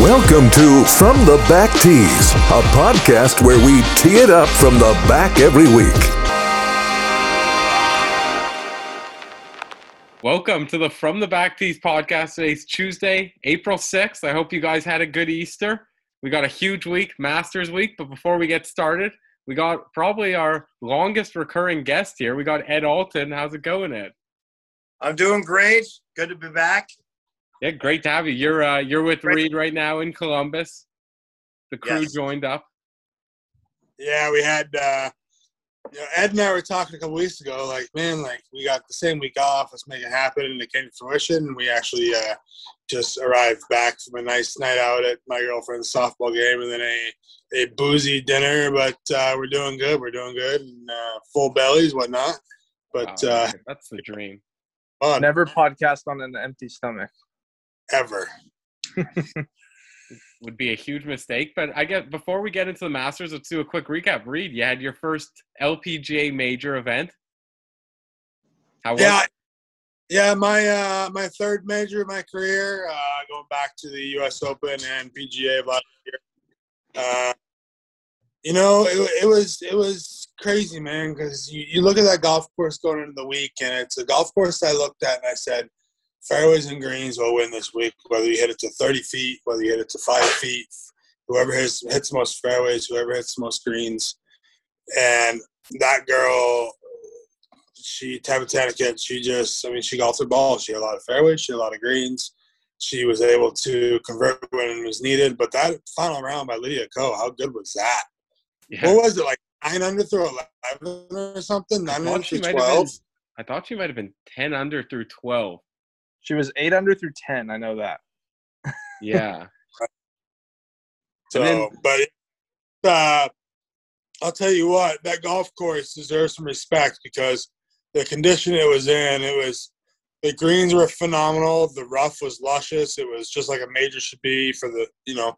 Welcome to From the Back Tees, a podcast where we tee it up from the back every week. Welcome to the From the Back Tees podcast. Today's Tuesday, April 6th. I hope you guys had a good Easter. We got a huge week, Masters week, but before we get started, we got probably our longest recurring guest here. We got Ed Alton. How's it going, Ed? I'm doing great. Good to be back. Yeah, great to have you. You're uh, you're with Great. Reid right now in Columbus. The crew Yes. joined up. Yeah, we had uh you know, Ed and I were talking a couple weeks ago, like, man, like we got the same week off, let's make it happen and it came to fruition and we actually uh just arrived back from a nice night out at my girlfriend's softball game and then a a boozy dinner, but uh we're doing good, we're doing good and uh full bellies, whatnot. But Wow, uh that's the dream. Fun Never podcast on an empty stomach. ever. Would be a huge mistake. But I get before we get into the Masters, let's do a quick recap. Reid, you had your first LPGA major event. How was Yeah, it? yeah. My uh, my third major of my career, uh, going back to the U.S. Open and PGA of last year. Uh, you know, it, it was it was crazy, man. Because you, you look at that golf course going into the week, and it's a golf course I looked at and I said, fairways and greens will win this week. Whether you hit it to 30 feet, whether you hit it to five feet, whoever hits hits the most fairways, whoever hits the most greens, and that girl she Tabatanica, she just I mean she golfed her ball. She had a lot of fairways, she had a lot of greens. She was able to convert when it was needed. But that final round by Lydia Ko, how good was that? Yeah. What was it like nine under through eleven or something? Nine under she through might have been- twelve. I thought she might have been 10 under through 12. She was eight under through ten. I know that. Yeah. So, then- but uh, I'll tell you what, that golf course deserves some respect because the condition it was in, it was the greens were phenomenal. The rough was luscious. It was just like a major should be for the you know,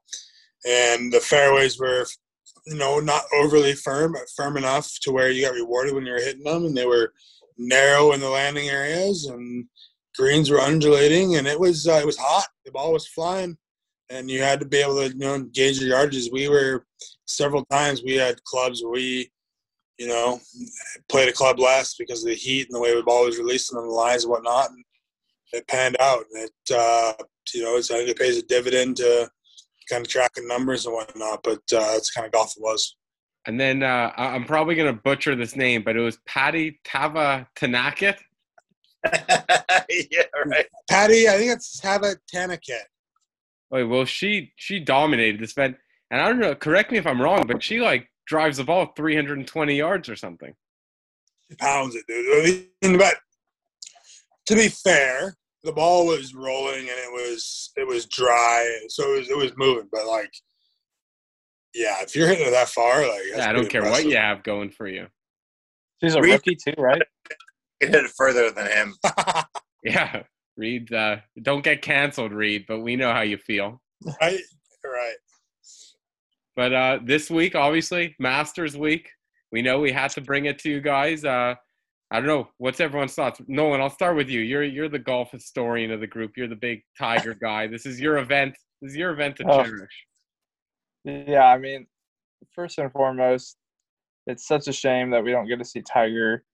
and the fairways were you know not overly firm, but firm enough to where you got rewarded when you were hitting them, and they were narrow in the landing areas and greens were undulating, and it was uh, it was hot. The ball was flying and you had to be able to you know gauge your yardages. We were several times we had clubs we, you know, played a club less because of the heat and the way the ball was releasing on the lines and whatnot. And it panned out. And it uh, you know, it's, it pays a dividend to kind of tracking numbers and whatnot. But uh, that's kind of golf it was. And then uh, I'm probably going to butcher this name, but it was Patty Tava Tanakit. yeah, right. Patty, I think it's Tava Tanaket. Wait, well, she she dominated this event, and I don't know. Correct me if I'm wrong, but she like drives the ball 320 yards or something. She pounds it, dude. I mean, but to be fair, the ball was rolling and it was it was dry, so it was it was moving. But like, yeah, if you're hitting it that far, like, that's Yeah, I don't pretty care what you have going for you. She's a Reid- rookie too, right? You hit it further than him. Yeah, Reid, uh, don't get canceled, Reid, but we know how you feel. right, right. But uh, this week, obviously, Masters week. We know we had to bring it to you guys. Uh, I don't know what's everyone's thoughts. Nolan, I'll start with you. You're you're the golf historian of the group. You're the big Tiger guy. This is your event. This is your event to Oh. cherish. Yeah, I mean, first and foremost, it's such a shame that we don't get to see Tiger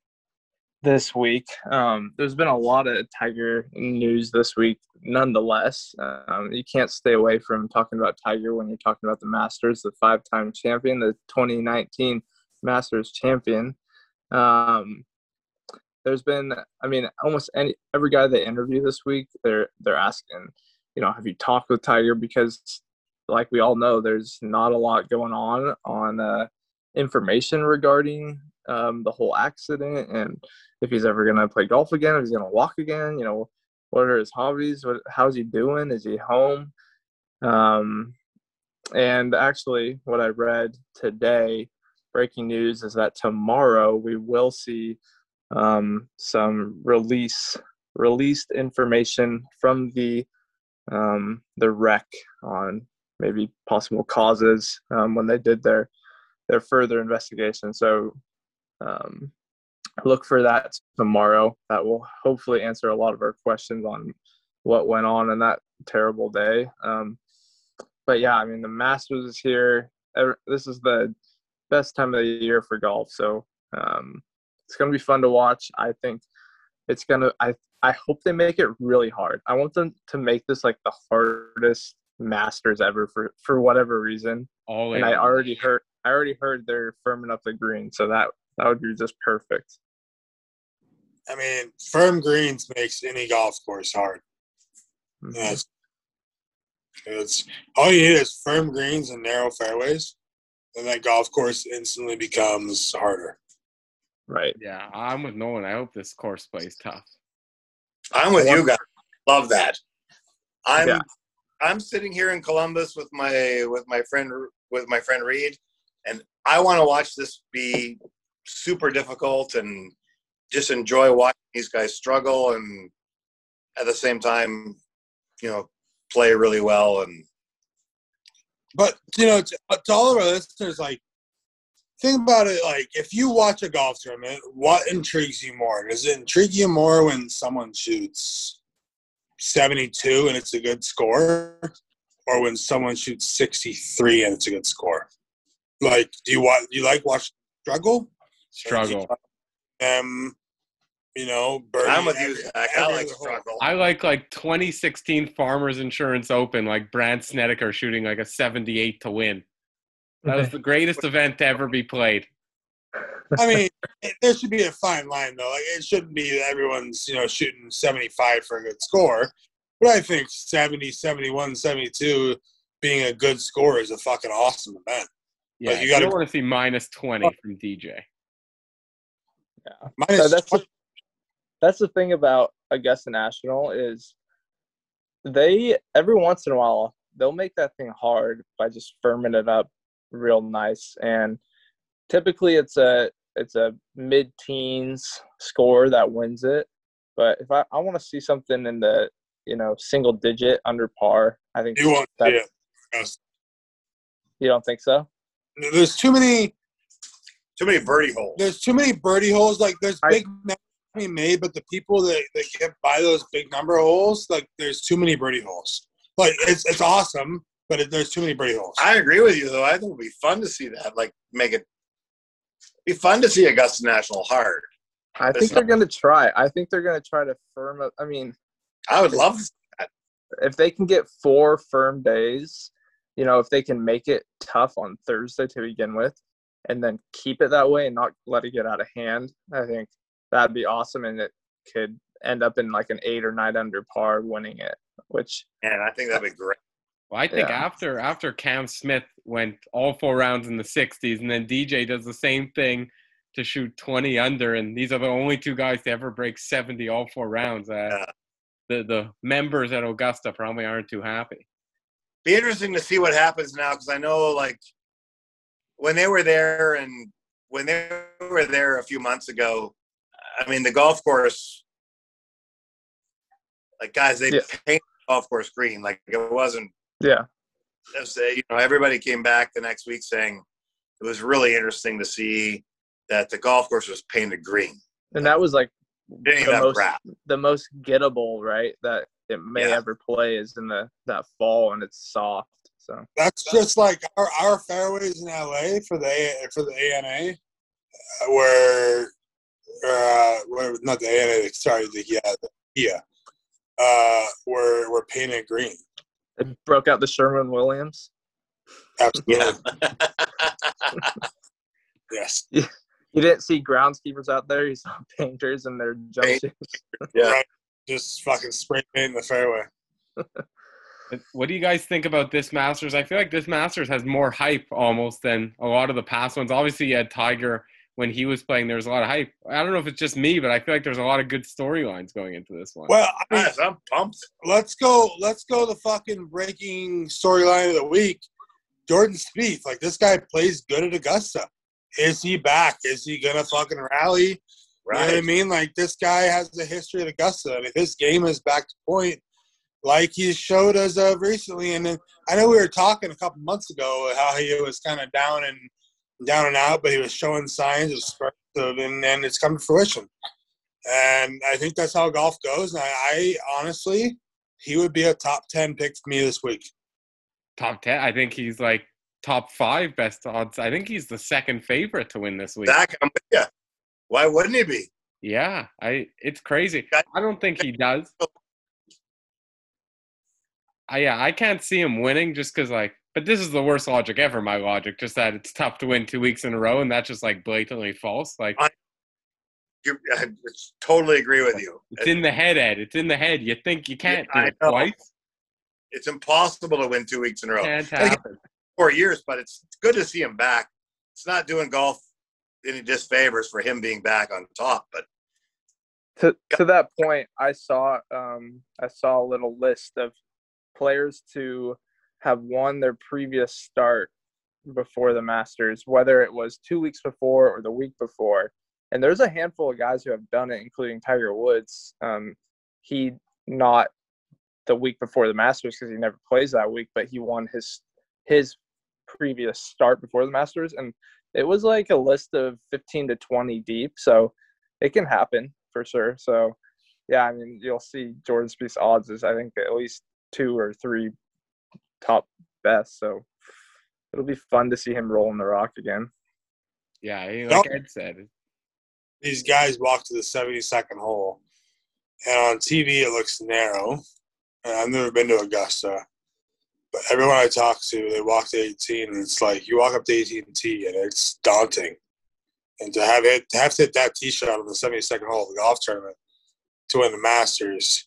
this week. Um, there's been a lot of Tiger news this week, nonetheless. Um, you can't stay away from talking about Tiger when you're talking about the Masters, the five time champion, the 2019 Masters champion. Um, there's been, I mean, almost any every guy they interview this week, they're they're asking, you know, have you talked with Tiger? Because like we all know, there's not a lot going on on uh, information regarding um, the whole accident and if he's ever going to play golf again, if he's going to walk again. You know, what are his hobbies? What how's he doing? Is he home? Um, and actually, what I read today, breaking news, is that tomorrow we will see um, some release released information from the um, the wreck on maybe possible causes um, when they did their their further investigation. So um, look for that tomorrow. That will hopefully answer a lot of our questions on what went on in that terrible day. Um, but yeah, I mean, the Masters is here. This is the best time of the year for golf. So um, it's going to be fun to watch. I think it's going to, I, I hope they make it really hard. I want them to make this like the hardest Masters ever for, for whatever reason. All and I already heard, I already heard they're firming up the green. So that, that would be just perfect. I mean, firm greens makes any golf course hard. Mhm. Yes. It's all you need is firm greens and narrow fairways, and that golf course instantly becomes harder. Right. Yeah, I'm with Nolan. I hope this course plays tough. I'm with you guys. Love that. I'm Yeah. I'm sitting here in Columbus with my with my friend with my friend Reid, and I want to watch this be super difficult and just enjoy watching these guys struggle and at the same time, you know, play really well and But you know, to, to all of our listeners, like, think about it. Like, if you watch a golf tournament, what intrigues you more? Does it intrigue you more when someone shoots seventy-two and it's a good score, or when someone shoots sixty-three and it's a good score? Like, do you want? Do you like watch struggle? Struggle. Um, you know, birdie I'm with you, Zach. I like struggle. I like like 2016 Farmers Insurance Open, like Brandt Snedeker shooting like a 78 to win. That was the greatest event to ever be played. I mean, it, there should be a fine line though. Like, it shouldn't be that everyone's you know shooting 75 for a good score. But I think 70, 71, 72 being a good score is a fucking awesome event. Yeah, you you, gotta- don't want to see minus 20 from DJ. Minus So that's the, 20 that's the thing about Augusta National is they every once in a while they'll make that thing hard by just firming it up real nice and typically it's a it's a mid-teens score that wins it but if i, I want to see something in the you know single digit under par i think you won't see that's- it. Yes. you don't think so There's too many. Too many birdie holes. There's too many birdie holes. Like there's I- big numbers being made, but the people that, that get by those big number holes, like there's too many birdie holes. Like it's it's awesome, but it, there's too many birdie holes. I agree with you though. I think it'd be fun to see that. Like make it be fun to see Augusta National hard. i It's think they're going to try i think they're going to try to firm up i mean I would love if they can get four firm days, you know, if they can make it tough on Thursday to begin with, and then keep it that way and not let it get out of hand, I think that'd be awesome, and it could end up in like an eight or nine under par winning it, which and I think that'd be great. Well, I think Yeah. after after Cam Smith went all four rounds in the 60s, and then DJ does the same thing to shoot 20 under, and these are the only two guys to ever break 70 all four rounds. Uh, Yeah. The the members at Augusta probably aren't too happy. Be interesting to see what happens now because I know like when they were there and when they were there a few months ago, I mean the golf course like guys they Yeah. painted the golf course green. Like it wasn't yeah, just, uh, you know, everybody came back the next week saying it was really interesting to see that the golf course was painted green. and that was like the most grass. the most gettable, right? That it may Yeah. ever play is in the that fall and it's soft. So That's just like our, our fairways in LA for the A- for the ANA, uh, where uh, where not the ANA, sorry, the yeah, the, yeah, uh, were were painted green. It broke out the Sherwin-Williams. Absolutely, Yeah. yes. You didn't see groundskeepers out there. You saw painters in their jumpsuits. Yeah. Right. Just fucking spray paint the fairway. What do you guys think about this Masters? I feel like this Masters has more hype almost than a lot of the past ones. Obviously, you had Tiger when he was playing. There was a lot of hype. I don't know if it's just me, but I feel like there's a lot of good storylines going into this one. Well, I, am pumped. let's go. Let's go. The fucking breaking storyline of the week. Jordan Spieth, like this guy plays good at Augusta. Is he back? Is he gonna fucking rally? You know what I mean? Like this guy has a history at Augusta, and if his game is back to point, like he showed us of recently, and then I know we were talking a couple months ago how he was kind of down and down and out, but he was showing signs of spark and, and it's come to fruition. And I think that's how golf goes. And I, I honestly, he would be a top ten pick for me this week. Top ten. I think he's like top five best odds. I think he's the second favorite to win this week. Zach, I'm with you. Why wouldn't he be? Yeah, I. It's crazy. I don't think he does. I, yeah, I can't see him winning just because like. But this is the worst logic ever. My logic, just that it's tough to win two weeks in a row, and that's just like blatantly false. Like I- You, I totally agree with you. it's in the head, Ed. It's in the head. You think you can't Yeah, do it twice? It's impossible to win two weeks in a row. Can't happen. Four years, but it's good to see him back. It's not doing golf any disfavors for him being back on top, but to to that point, I saw um I saw a little list of players to have won their previous start before the Masters, whether it was two weeks before or the week before. And there's a handful of guys who have done it, including Tiger Woods. Um, he not the week before the Masters because he never plays that week, but he won his his previous start before the Masters, and it was like a list of 15 to 20 deep. So it can happen for sure. So yeah, I mean, you'll see Jordan Spieth's odds is I think at least two or three top best. So it'll be fun to see him rolling the rock again. Yeah, he- Nope. like Ed said. These guys walk to the 72nd hole, and on TV it looks narrow. And I've never been to Augusta, but everyone I talk to, they walk to 18, and it's like you walk up to 18T, and it's daunting. And to have it, to have to hit that tee shot on the 72nd hole of the golf tournament to win the Masters,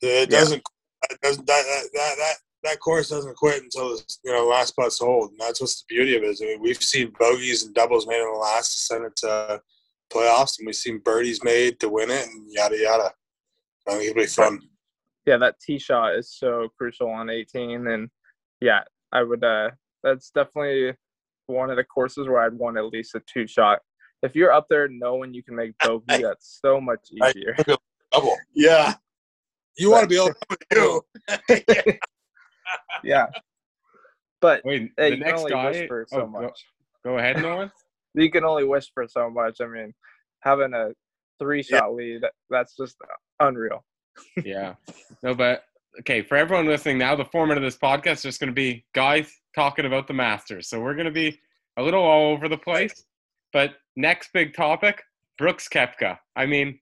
it doesn't. That, doesn't that, that, that, that that course doesn't quit until the you know last putts hold, and that's what's the beauty of it. Is, I mean, we've seen bogeys and doubles made in the last to send it to playoffs, and we've seen birdies made to win it, and yada yada. I think it'll be fun. Yeah, that tee shot is so crucial on 18, and yeah, I would. uh That's definitely one of the courses where I'd want at least a two shot. If you're up there knowing you can make bogey, that's so much I- easier. Double. yeah, You want to be able you. Yeah, but Wait, Hey, the you can next only guy. whisper so oh, go- much. Go, ahead, Nolan. you can only whisper so much. I mean, having a three shot lead, that's just unreal. yeah. No, but okay, for everyone listening now, the format of this podcast is just going to be guys talking about the Masters. So we're going to be a little all over the place. But next big topic Brooks Koepka. I mean,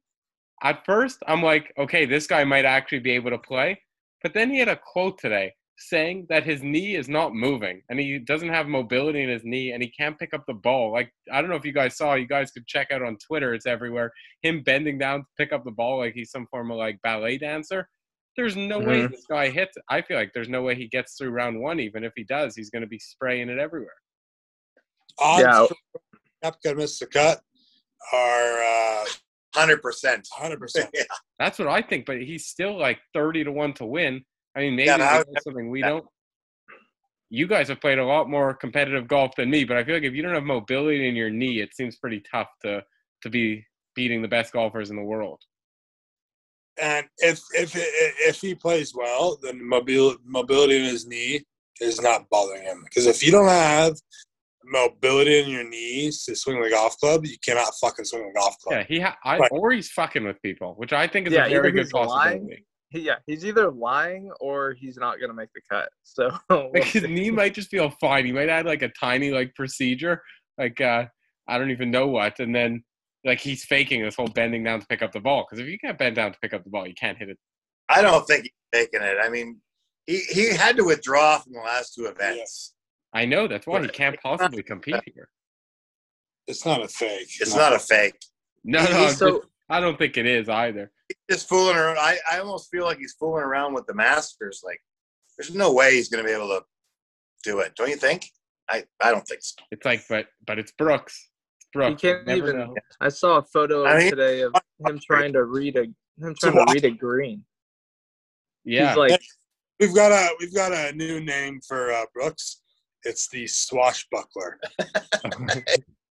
at first, I'm like, okay, this guy might actually be able to play. But then he had a quote today saying that his knee is not moving and he doesn't have mobility in his knee and he can't pick up the ball. Like, I don't know if you guys saw, you guys could check out on Twitter, it's everywhere. Him bending down to pick up the ball like he's some form of like ballet dancer. There's no way Mhm. this guy hits. I feel like there's no way he gets through round one. Even if he does, he's going to be spraying it everywhere. odds Yeah. for Koepka to miss the cut are uh, Hundred percent. 100%. That's what I think. But he's still like thirty to one to win. I mean, maybe Yeah, but I he would- knows something we don't. You guys have played a lot more competitive golf than me, but I feel like if you don't have mobility in your knee, it seems pretty tough to to be beating the best golfers in the world. And if if if he plays well, then mobil, mobility in his knee is not bothering him. Because if you don't have mobility in your knees to swing the golf club, you cannot fucking swing the golf club. Yeah, he ha- I, Right. or he's fucking with people, which I think is Yeah, a very good he's lying possibility. He- yeah, he's either lying or he's not gonna make the cut. So we'll Like his see. knee might just feel fine. He might add like a tiny like procedure, like uh I don't even know what, and then like he's faking this whole bending down to pick up the ball. Because if you can't bend down to pick up the ball, you can't hit it. I don't think he's taking it. I mean, he, he had to withdraw from the last two events. I know that's why he can't possibly compete here. It's not a fake. It's not a fake. No, no, he's so just- I don't think it is either. He's just fooling around. I, I almost feel like he's fooling around with the Masters. Like, there's no way he's going to be able to do it. Don't you think? I, I don't think so. It's like, but but it's Brooks. It's Brooks. he can't Never even. know. I saw a photo I mean- today of him trying to read a him trying to read a green. Yeah, He's like, We've got a we've got a new name for uh, Brooks. It's the swashbuckler.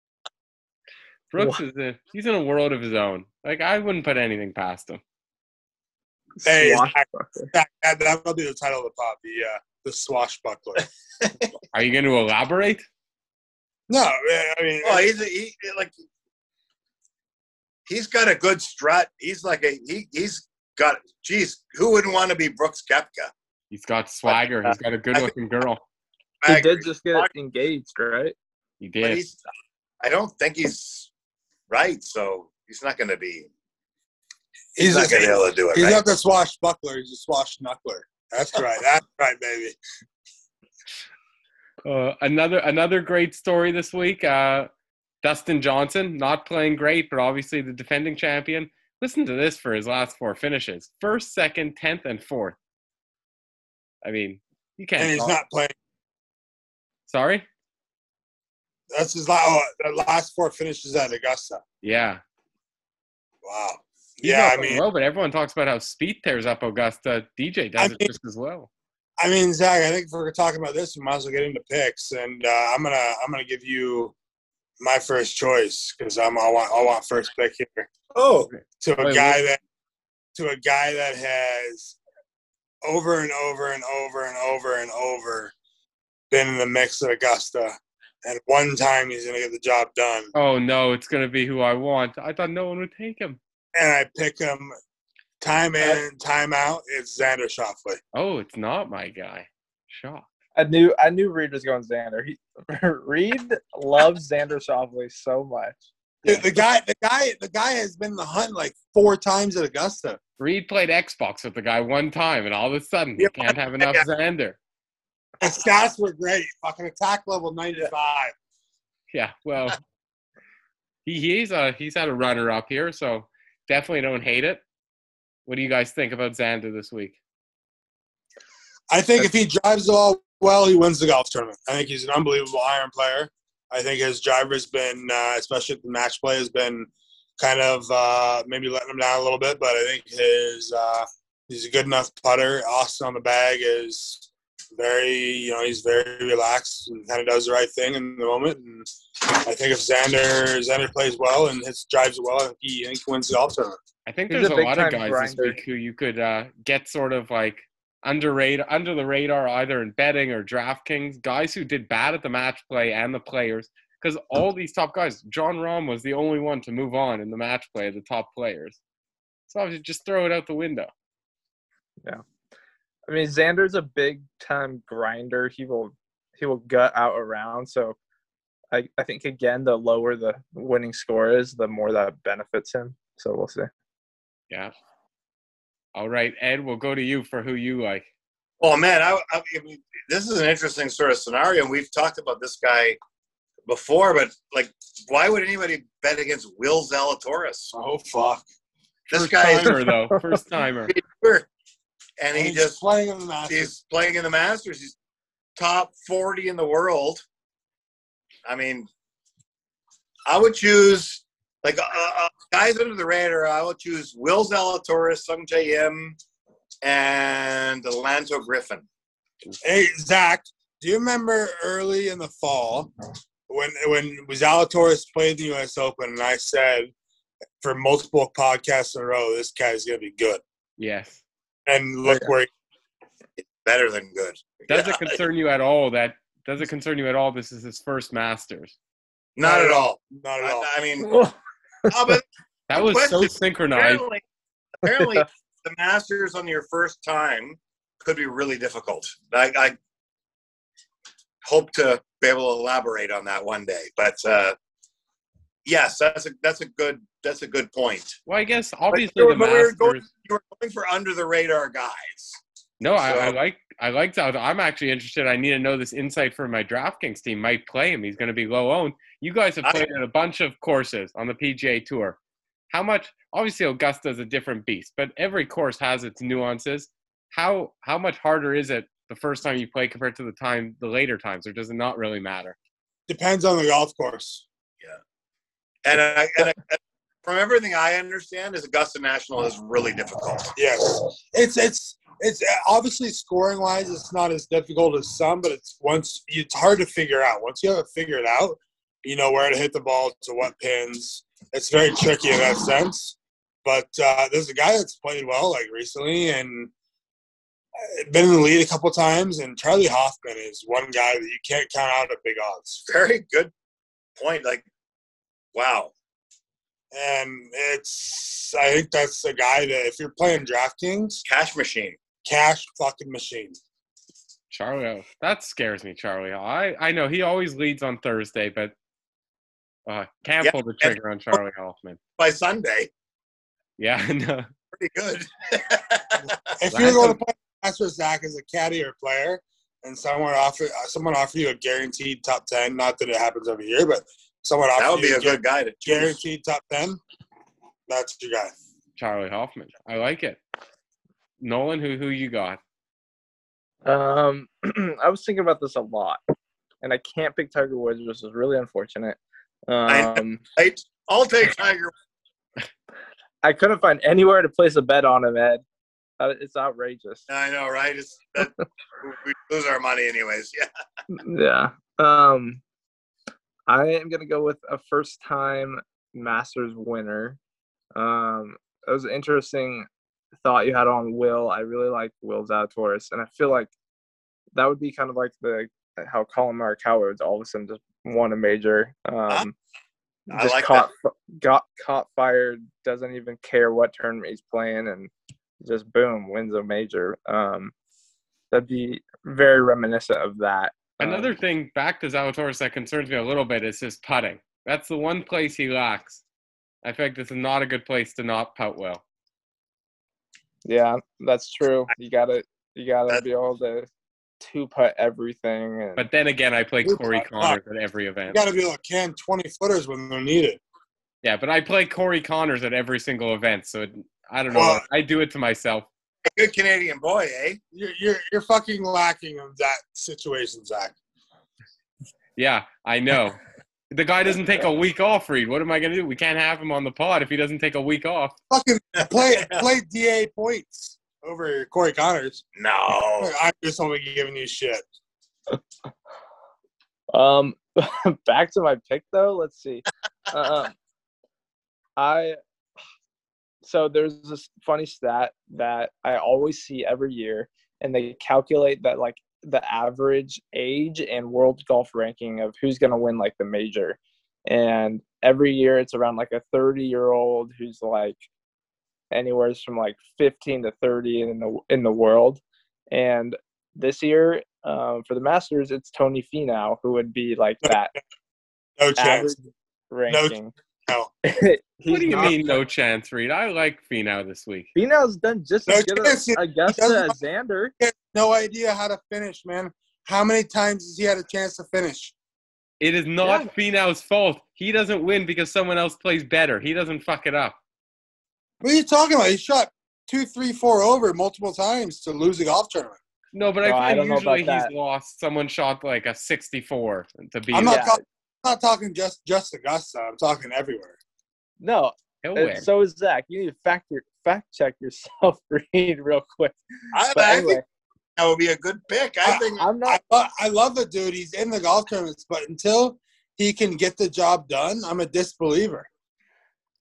Brooks is in, he's in a world of his own. Like I wouldn't put anything past him. Hey, it's- swashbuckler. That, that, that'll be the title of the pod. The uh, the swashbuckler. Are you going to elaborate? No, I mean, Well, he's a, he like he's got a good strut. He's like a he he's got. Geez, who wouldn't want to be Brooks Koepka? He's got swagger. He's got a good looking girl. He I did just get engaged, right? He but did. he's. I don't think he's right. So he's not going to be. He's, he's, not going to be able to do it. he's right? not the swashbuckler. He's a swashknuckler. That's right. That's right, baby. Uh, another another great story this week. Uh, Dustin Johnson not playing great, but obviously the defending champion. Listen to this for his last four finishes: first, second, tenth, and fourth. I mean, you can't. And he's talk- not playing. Sorry. That's his last, oh, the last four finishes at Augusta. Yeah. Wow. He's yeah, I mean, well, but everyone talks about how Spieth tears up Augusta. DJ does I it just as well. I mean, Zach. I think if we're talking about this, we might as well get into picks, and uh, I'm gonna I'm gonna give you my first choice because I'm I want I want first pick here Oh, to a Wait, guy what? that to a guy that has over and over and over and over and over been in the mix at Augusta, and one time he's gonna get the job done, Oh no, it's gonna be who I want. I thought no one would take him. and I pick him time in and time out. It's Xander Schauffele. Oh, it's not my guy. Shock. I knew I knew Reid was going Xander. He Reid loves Xander Schauffele so much. The, the guy, the guy, the guy has been in the hunt like four times at Augusta. Reid played Xbox with the guy one time, and all of a sudden he Yeah. can't have enough Yeah. Xander. The stats were great. Fucking attack level ninety five. Yeah, well, he he's a he's had a runner up here, so definitely don't hate it. What do you guys think about Xander this week? I think if he drives the ball well, he wins the golf tournament. I think he's an unbelievable iron player. I think his driver's been, uh, especially at the match play, has been kind of uh, maybe letting him down a little bit. But I think his uh, he's a good enough putter. Austin on the bag is very, you know, he's very relaxed and kind of does the right thing in the moment. And I think if Xander Xander plays well and hits drives well, I think he, I think he wins the golf tournament. I think He's there's a a, lot of big-time guys this week who you could uh, get sort of like under radar, under the radar, either in betting or DraftKings. Guys who did bad at the match play and the players, because all these top guys, Jon Rahm was the only one to move on in the match play of the top players. So obviously, just throw it out the window. I mean, Xander's a big time grinder. He will he will gut out around. So I, I think again the lower the winning score is, the more that benefits him. So we'll see. Yeah. All right, Ed, we'll go to you for who you like. Oh man, I, I, I mean, this is an interesting sort of scenario. and We've talked about this guy before, but like, why would anybody bet against Will Zalatoris? Oh fuck! This First guy is timer though, first timer. weird, and he he's just playing in the Masters. he's playing in the Masters. He's top forty in the world. I mean, I would choose like uh, uh, guys under the radar. I would choose Will Zalatoris, Sungjae Im, and Delanto Griffin. Hey Zach, do you remember early in the fall when when Zalatoris played the U.S. Open, and I said for multiple podcasts in a row, this guy's gonna be good. Yes. And look Yeah. where Better than good. Does Yeah, it concern you at all that does it concern you at all this is his first Masters? Not at all. not at all. I, I mean, oh, but That was so question. synchronized. apparently, apparently the Masters on your first time could be really difficult. I, I hope to be able to elaborate on that one day. But uh, yes, that's a that's a good that's a good point. Well, I guess obviously you the were- but we were Masters. going, you were going for under the radar guys. No, I, I like I like that. I'm actually interested. I need to know this insight from my DraftKings team. Might play him. He's going to be low owned. You guys have I- played at a bunch of courses on the PGA Tour. How much? Obviously, Augusta is a different beast, but every course has its nuances. How how much harder is it the first time you play compared to the time the later times, or does it not really matter? Depends on the golf course. Yeah, and, I, and I, from everything I understand, is Augusta National is really difficult. Yes, it's it's it's obviously scoring wise, it's not as difficult as some, but it's once it's hard to figure out. Once you have it figured out, you know where to hit the ball to what pins. It's very tricky in that sense. But uh, there's a guy that's played well like recently and uh, been in the lead a couple times. And Charley Hoffman is one guy that you can't count out at big odds. Very good, point. Like, wow. And it's I think that's the guy that if you're playing DraftKings, Cash machine. cash fucking machine. Charlie, O. that scares me, Charlie. O. I I know he always leads on Thursday, but uh, can't Yeah, pull the trigger on Charley Hoffman. By Sunday, Yeah, no. pretty good. If Right. you're going to play Master Zach as a caddy or player, and someone offer uh, someone offer you a guaranteed top ten, not that it happens every year, but someone that would be a good guy to choose. guaranteed top ten, that's your guy. Charley Hoffman. I like it. Nolan, who who you got? Um, I was thinking about this a lot, and I can't pick Tiger Woods, which is really unfortunate. I. Um, Right? I'll take Tiger. I couldn't find anywhere to place a bet on him, Ed. Uh, it's outrageous. I know, right? It's that, we lose our money anyways. Yeah. Yeah. Um, I am gonna go with a first-time Masters winner. Um, it was an interesting thought you had on Will. I really like Will Zalatoris, and I feel like that would be kind of like the how Collin Morikawa all of a sudden just won a major. Um, I just like caught fi- got caught fired. Doesn't even care what tournament he's playing, and just boom wins a major. Um, that'd be very reminiscent of that. Um, Another thing back to Zalatoris that concerns me a little bit is his putting. That's the one place he lacks. I feel like this is not a good place to not putt well. Yeah, that's true. You gotta you gotta be able to two putt everything. And But then again, I play Corey. Conners at every event. You got to be able to can twenty footers when they're needed. Yeah, but I play Corey Conners at every single event, so it, I don't know. Well- I do it to myself. Good Canadian boy, eh? You're you're you're fucking lacking of that situation, Zach. Yeah, I know. The guy doesn't take a week off, Reid. What am I gonna do? We can't have him on the pod if he doesn't take a week off. Fucking play play Da points over Corey Conners. No. I'm just only giving you shit. Um, back to my pick though. Let's see. Uh, I so there's this funny stat that I always see every year, and they calculate that like the average age and world golf ranking of who's going to win like the major, and every year it's around like a 30 year old who's like anywhere from like 15 to 30 in the in the world, and this year um, for the Masters, it's Tony Finau who would be like that No chance. ranking. No. He's what do you not- mean, no chance, Reid? I like Finau this week. Finau's done just No as good chance. as Augusta doesn't- as Xander. He has no idea how to finish, man. How many times has he had a chance to finish? It is not Finau's fault. He doesn't win because someone else plays better. He doesn't fuck it up. What are you talking about? He shot two, three, four over multiple times to lose a golf tournament. No, but No, I I don't find know about usually he's that. lost. Someone shot like a 64 to beat I'm him. not, Yeah. talking, I'm not talking just just Augusta. I'm talking everywhere. No, He'll and win. so is Zach. You need to fact fact check yourself, Reid, real quick. I, But I anyway, think that would be a good pick. I think I'm not. lo- I love the dude. He's in the golf tournaments, but until he can get the job done, I'm a disbeliever.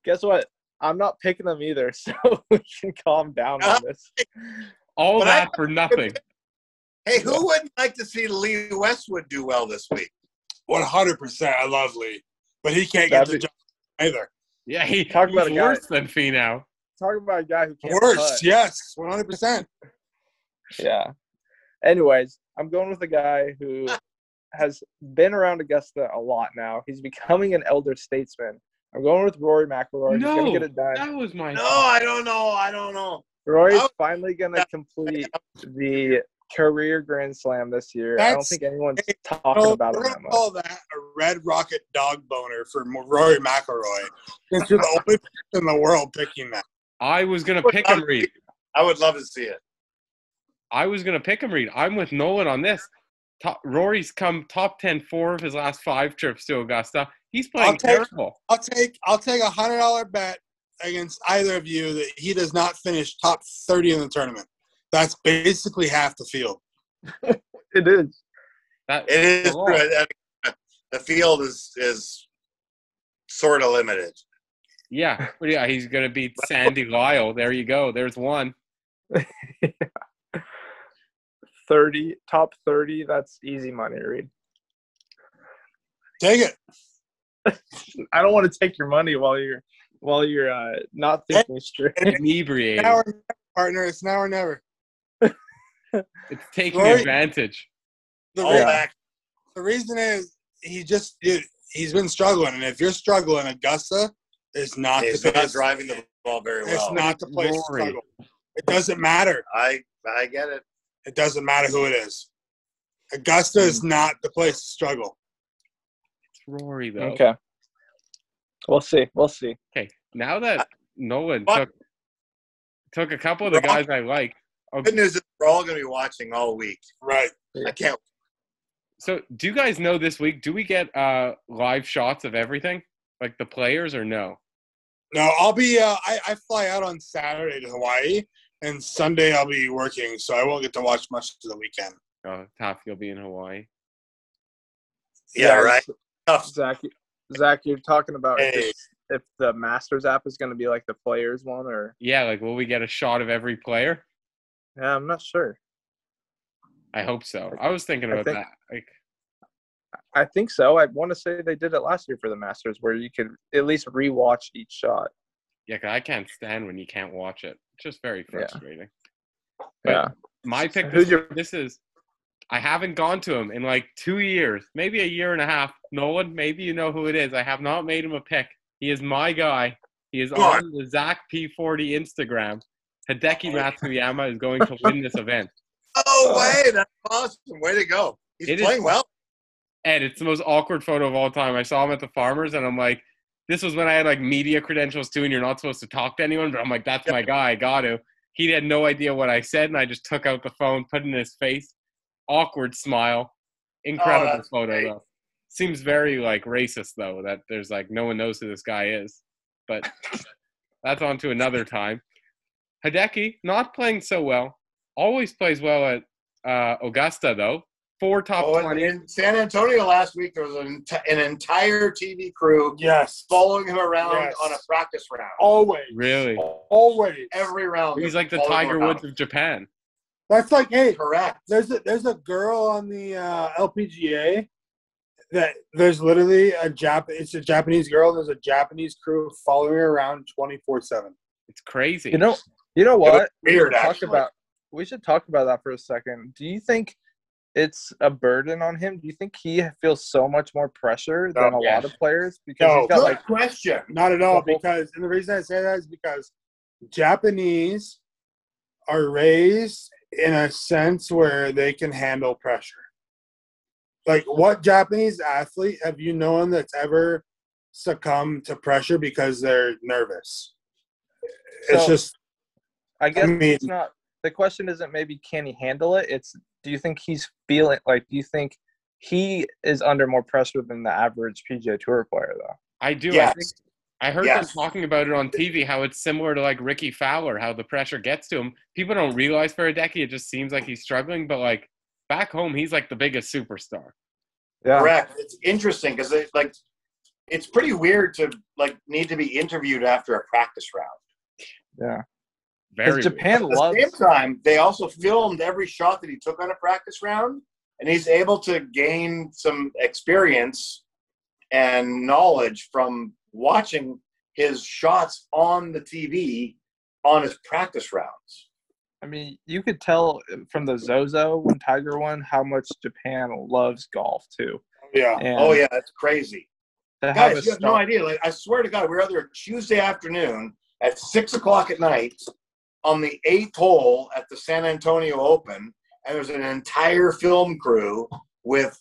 Guess what? I'm not picking them either, so we can calm down on uh-huh. this. All But I- that for nothing. hey, who wouldn't like to see Lee Westwood do well this week? 100%. I love Lee, but he can't get That'd the be- job either. Yeah, he, Talk he's about a guy- worse than Finau. Talk about a guy who can't Worst, putt. yes, 100%. Yeah. Anyways, I'm going with a guy who has been around Augusta a lot now. He's becoming an elder statesman. I'm going with Rory McIlroy. He's gonna get it done. that was my. No, I don't know. I don't know. Rory's finally gonna complete the career Grand Slam this year. I don't think anyone's hey, talking So about we're it gonna that much. call that a red rocket dog boner for Rory McIlroy. Since you're the only person in the world picking that. I was gonna pick him, Reid. I would love to see it. I was gonna pick him, Reid. I'm with Nolan on this. Top, Rory's come top 10 four of his last five trips to Augusta. He's playing I'll take- terrible. I'll take I'll take a hundred dollar bet against either of you that he does not finish top thirty in the tournament. That's basically half the field. It is. That It is a lot. true. I- I- The field is is sort of limited. Yeah, but yeah, he's gonna beat Sandy Lyle. There you go. There's one. 30, top 30, that's easy money, Reid. Take it. I don't want to take your money while you're while you're uh, not thinking straight. Inebriated. Now or never, partner. It's now or never. It's taking Rory- advantage. The, All rea- back. the reason is he just it, he's been struggling, and if you're struggling, Augusta is not He's the not place. driving the ball very well. It's not the place to struggle. It doesn't matter. I I get it. It doesn't matter who it is. Augusta is hmm. not the place to struggle. It's Rory though. Okay. We'll see. We'll see. Okay, now that Nolan But- took took a couple of the guys I like. Oh, Good news is we're all going to be watching all week. Right. I can't. so do you guys know this week? Do we get uh live shots of everything, like the players, or no? No, I'll be. Uh, I I fly out on Saturday to Hawaii, and Sunday I'll be working, so I won't get to watch much of the weekend. Oh, you'll be in Hawaii. Yeah, right. Tough. Zach, Zach, you're talking about Hey. it's- if the Masters app is going to be like the players one, or Yeah, like will we get a shot of every player? Yeah, I'm not sure. I hope so. I was thinking about think- that. Like, I think so. I want to say they did it last year for the Masters, where you could at least rewatch each shot. yeah, 'cause I can't stand when you can't watch it. It's just very Yeah. frustrating. But Yeah. my pick. Who's This, your- this is. I haven't gone to him in like two years, maybe a year and a half. Nolan, maybe you know who it is. I have not made him a pick. He is my guy. He is on the Zach P40 Instagram. Hideki Matsuyama is going to win this event. Oh, uh, way. That's awesome. Way to go. He's It is- playing well. Ed, it's the most awkward photo of all time. I saw him at the Farmers, and I'm like, this was when I had like media credentials too, and you're not supposed to talk to anyone. But I'm like, that's my guy. I got to. He had no idea what I said, and I just took out the phone, put it in his face. Awkward smile. Incredible Oh, photo great. though. Seems very like racist though that there's like no one knows who this guy is. But that's on to another time. Hideki not playing so well. Always plays well at uh, Augusta though. Four top Oh, twenty. in San Antonio last week, there was an, enti- an entire TV crew Yes. following him around Yes. on a practice round. Always. Really? Always. Every round. He's like the following him Tiger around. Woods of Japan. That's like, hey, Correct. there's a there's a girl on the uh, LPGA that there's literally a Jap. It's a Japanese girl. There's a Japanese crew following her around twenty four seven. It's crazy. You know, you know what? weird, talk actually. about. We should talk about that for a second. Do you think it's a burden on him? Do you think he feels so much more pressure than a lot of players because No. he's got Good like question. Not at all, because and the reason I say that is because Japanese are raised in a sense where they can handle pressure. Like, what Japanese athlete have you known that's ever succumbed to pressure because they're nervous? It's So- just I guess mean- it's not. The question isn't maybe can he handle it. It's do you think he's feeling like? Do you think he is under more pressure than the average PGA Tour player though? I do. I, Yes. think, I heard Yes. them talking about it on TV, how it's similar to like Rickie Fowler, how the pressure gets to him. People don't realize for a decade, it just seems like he's struggling, but like back home, he's like the biggest superstar. Yeah. Correct. It's interesting because it like it's pretty weird to like need to be interviewed after a practice round. Yeah. Very Because Japan At the loves. same time, they also filmed every shot that he took on a practice round, and he's able to gain some experience and knowledge from watching his shots on the TV on his practice rounds. I mean, you could tell from the Zozo when Tiger won how much Japan loves golf too. yeah. And Oh yeah, that's crazy. to have Guys, you have no idea. Like I swear to God, we were out there Tuesday afternoon at six o'clock at night on the eighth hole at the San Antonio Open, and there's an entire film crew with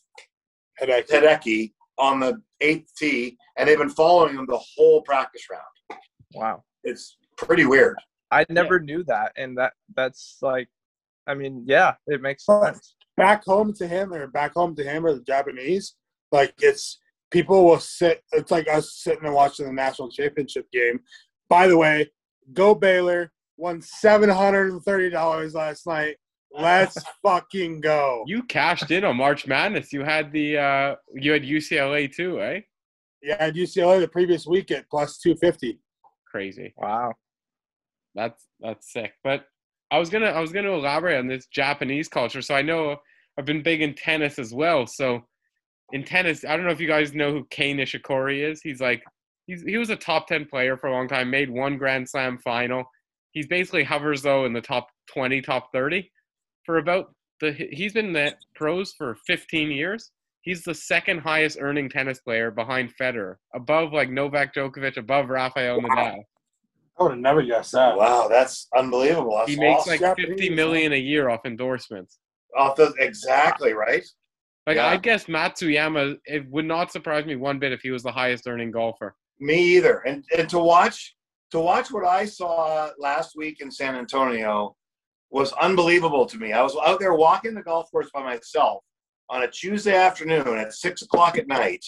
Hideki. Hideki on the eighth tee, and they've been following him the whole practice round. Wow. It's pretty weird. I never knew that, and that that's like, I mean, yeah, it makes sense. back home to him or back home to him or the Japanese, like it's people will sit. It's like us sitting and watching the national championship game. By the way, go Baylor won seven hundred and thirty dollars last night. Let's fucking go! You cashed in on March Madness. You had the uh you had UCLA too, eh? Yeah, at UCLA the previous week at plus two fifty. Crazy. Wow. That's that's sick. But I was gonna I was gonna elaborate on this Japanese culture. So I know I've been big in tennis as well. So in tennis, I don't know if you guys know who Kei Nishikori is. He's like he's he was a top ten player for a long time. Made one Grand Slam final. He's basically hovers though in the top twenty, top thirty for about the. He's been in the pros for fifteen years. He's the second highest earning tennis player behind Federer, above like Novak Djokovic, above Rafael Nadal. I would have never guessed that. Wow, that's unbelievable. That's He makes awesome. like Japanese, fifty a year off endorsements. Off the, exactly right. Like Yeah. I guess Matsuyama, it would not surprise me one bit if he was the highest earning golfer. Me either. And and to watch to watch what I saw last week in San Antonio was unbelievable to me. I was out there walking the golf course by myself on a Tuesday afternoon at six o'clock at night,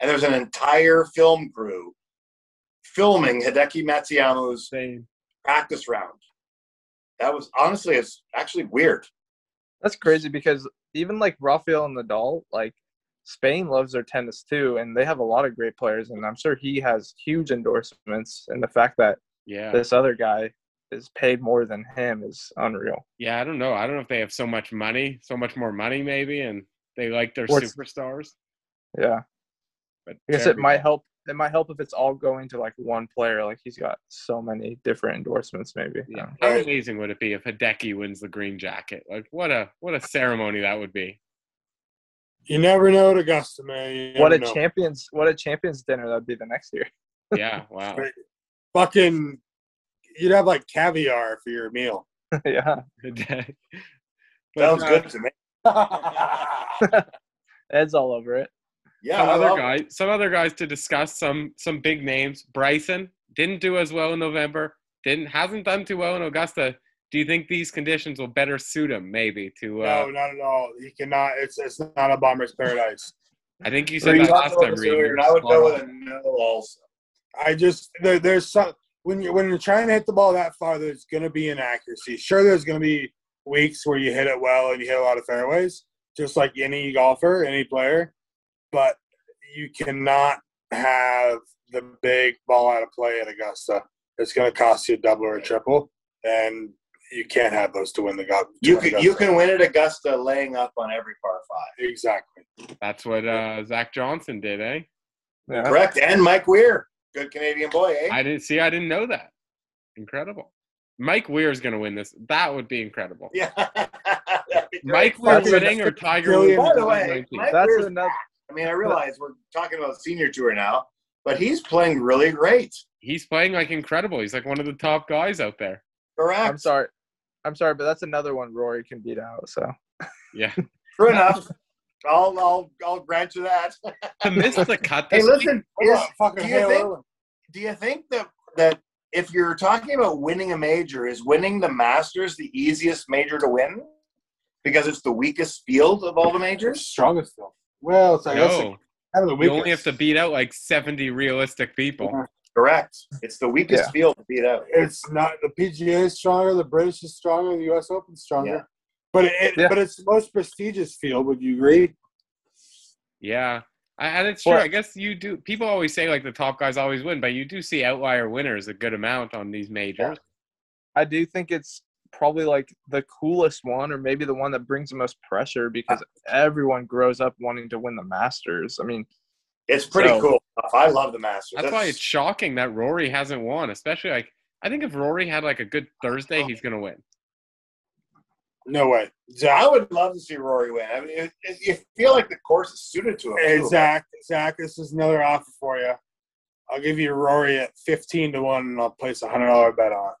and there's an entire film crew filming Hideki Matsuyama's Same. practice round. That was honestly, it's actually weird. That's crazy because even like Rafael and Nadal, like Spain loves their tennis too, and they have a lot of great players, and I'm sure he has huge endorsements. And the fact that Yeah. this other guy is paid more than him is unreal. Yeah, I don't know. I don't know if they have so much money, so much more money maybe, and they like their Or superstars. Yeah, But I guess it might help. It might help if it's all going to like one player. Like he's got so many different endorsements. Maybe. Yeah. How amazing would it be if Hideki wins the green jacket? Like what a what a ceremony that would be. You never know at Augusta, man. What a know. champions! What a champions dinner that'd be the next year. Yeah, wow. Right. Fucking, you'd have like caviar for your meal. yeah, Hideki. But, Sounds uh, good to me. Ed's all over it. Yeah, some I other love it. guys, some other guys to discuss. Some some big names. Bryson didn't do as well in November. Didn't hasn't done too well in Augusta. Do you think these conditions will better suit him? Maybe to. Uh, no, not at all. He cannot. It's it's not a bomber's paradise. I think you said We that last time. Reid. and I would go on. with a no also. I just there, there's some when you when you're trying to hit the ball that far, there's going to be inaccuracy. Sure, there's going to be weeks where you hit it well and you hit a lot of fairways, just like any golfer, any player. But you cannot have the big ball out of play at Augusta. It's going to cost you a double or a triple, and you can't have those to win the golf. You can you can win at Augusta laying up on every par five. exactly. That's what uh, Zach Johnson did, eh? Yeah. Correct. And Mike Weir, good Canadian boy, eh? I didn't see. I didn't know that. Incredible. Mike Weir is going to win this. That would be incredible. yeah. Be Mike. Weir Fucking winning or Tiger brilliant. winning? By the way, Mike That's Weir's another. I mean, I realize we're talking about senior tour now, but he's playing really great. He's playing like incredible. He's like one of the top guys out there. Correct. I'm sorry. I'm sorry, but that's another one Rory can beat out. So Yeah. True enough. I'll I'll I'll grant you that. to miss the cut hey, this week, listen. What Is, about fucking do you think- do you think that that if you're talking about winning a major, is winning the Masters the easiest major to win? Because it's the weakest field of all the majors. strongest field. Well, it's I guess no. kind of the You only have to beat out like 70 realistic people. Correct. It's the weakest Yeah. field to beat out. It's not the PGA is stronger, the British is stronger, the U.S. Open is stronger. Yeah. But it, it Yeah. but it's the most prestigious field. Would you agree? Yeah. I- And it's true. Well- I guess you do. People always say like the top guys always win, but you do see outlier winners a good amount on these majors. I do think it's probably like the coolest one, or maybe the one that brings the most pressure because ah. everyone grows up wanting to win the Masters. I mean, It's pretty So- cool. I love the Masters. That's why it's shocking that Rory hasn't won, especially like I think if Rory had like a good Thursday, he's gonna win. No way. I would love to see Rory win. I mean, it, it, you feel like the course is suited to him. hey, too. Zach, Zach, this is another offer for you. I'll give you Rory at fifteen to one, and I'll place a hundred dollar bet on.